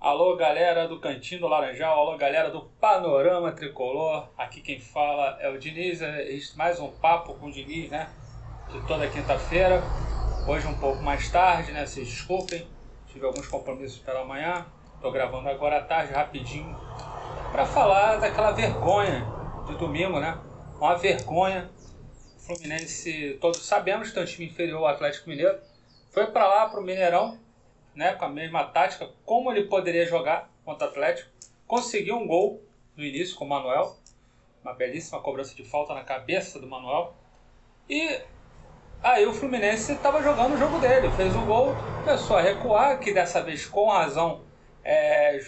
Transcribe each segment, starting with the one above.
Alô, galera do Cantinho do Laranjal, alô, galera do Panorama Tricolor. Aqui quem fala é o Diniz, é mais um papo com o Diniz, né? De toda quinta-feira. Hoje um pouco mais tarde, né? Vocês desculpem, tive alguns compromissos pela manhã. Tô gravando agora à tarde, rapidinho, para falar daquela vergonha de domingo, né? Uma vergonha. O Fluminense, todos sabemos que tem um time inferior ao Atlético Mineiro. Foi para lá, pro Mineirão, né, com a mesma tática, como ele poderia jogar contra o Atlético. Conseguiu um gol no início com o Manuel, uma belíssima cobrança de falta na cabeça do Manuel. E aí o Fluminense estava jogando o jogo dele, fez o gol, começou a recuar, que dessa vez com razão é,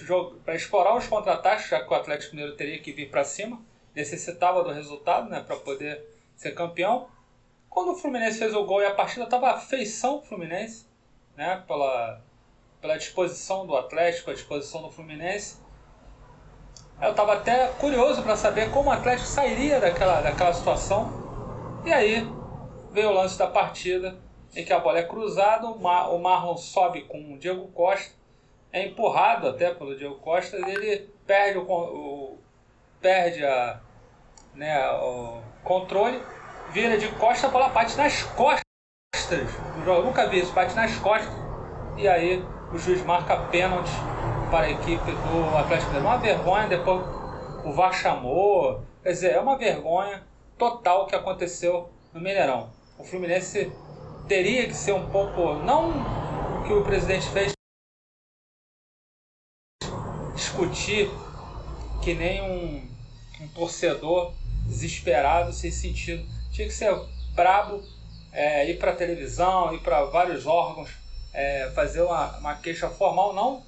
para explorar os contra-ataques, já que o Atlético Mineiro teria que vir para cima, necessitava do resultado né, para poder ser campeão. Quando o Fluminense fez o gol e a partida estava feição Fluminense, né, pela, pela disposição do Atlético, a disposição do Fluminense. Eu estava até curioso para saber como o Atlético sairia daquela, daquela situação. E aí veio o lance da partida em que a bola é cruzada, o, Mar, o Marlon sobe com o Diego Costa, é empurrado até pelo Diego Costa e ele perde o, o perde a, né, o controle, vira de costa, a bola bate nas costas. Eu nunca vi isso, bate nas costas e aí o juiz marca pênalti para a equipe do Atlético Mineiro. Uma vergonha, depois o VAR chamou. Quer dizer, é uma vergonha total o que aconteceu no Mineirão. O Fluminense teria que ser um pouco. Não o que o presidente fez discutir que nem um, um torcedor desesperado, sem sentido. Tinha que ser brabo, é, ir para televisão, ir para vários órgãos é, fazer uma, uma queixa formal, não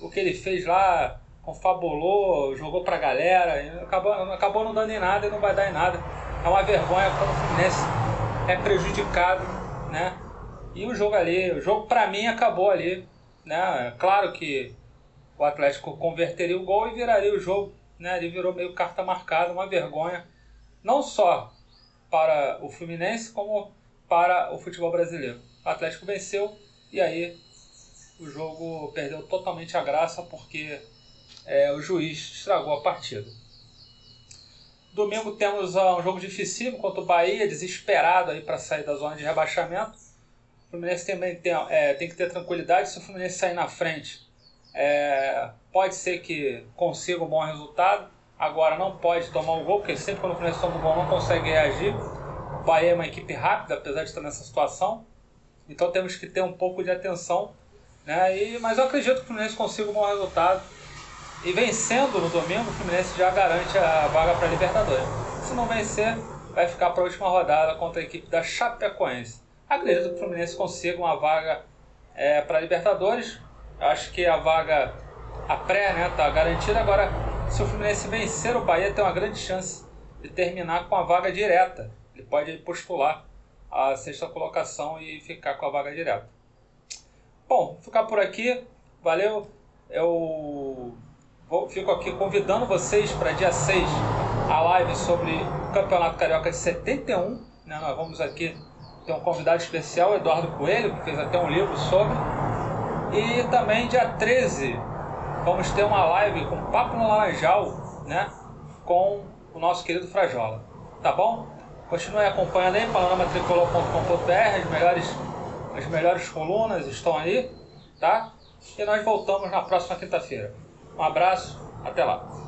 o que ele fez lá, confabulou, jogou pra galera, acabou, acabou não dando em nada e não vai dar em nada. É uma vergonha quando o Fluminense é prejudicado, né? E o jogo ali, o jogo pra mim acabou ali, né? Claro que o Atlético converteria o gol e viraria o jogo, né? Ele virou meio carta marcada, uma vergonha, não só para o Fluminense, como para o futebol brasileiro. O Atlético venceu, e aí o jogo perdeu totalmente a graça porque é, o juiz estragou a partida. Domingo temos uh, um jogo dificílimo contra o Bahia, desesperado aí para sair da zona de rebaixamento. O Fluminense também tem, é, tem que ter tranquilidade. Se o Fluminense sair na frente, é, pode ser que consiga um bom resultado. Agora não pode tomar o gol, porque sempre quando o Fluminense toma o gol não consegue reagir. O Bahia é uma equipe rápida, apesar de estar nessa situação. Então temos que ter um pouco de atenção. Né? E, mas eu acredito que o Fluminense consiga um bom resultado. E vencendo no domingo, o Fluminense já garante a vaga para a Libertadores. Se não vencer, vai ficar para a última rodada contra a equipe da Chapecoense. Acredito que o Fluminense consiga uma vaga é, para a Libertadores. Acho que a vaga, a pré, né, tá garantida. Agora, se o Fluminense vencer o Bahia, tem uma grande chance de terminar com a vaga direta. Ele pode postular a sexta colocação e ficar com a vaga direta. Bom, vou ficar por aqui. Valeu. Eu vou, fico aqui convidando vocês para dia 6 a live sobre o Campeonato Carioca de 71. Né? Nós vamos aqui ter um convidado especial, Eduardo Coelho, que fez até um livro sobre. E também dia 13 vamos ter uma live com Papo no Laranjal, né? Com o nosso querido Frajola. Tá bom? Continue acompanhando aí, panoramatricolor.com.br, as melhores, as melhores colunas estão aí, tá? E nós voltamos na próxima quinta-feira. Um abraço, até lá.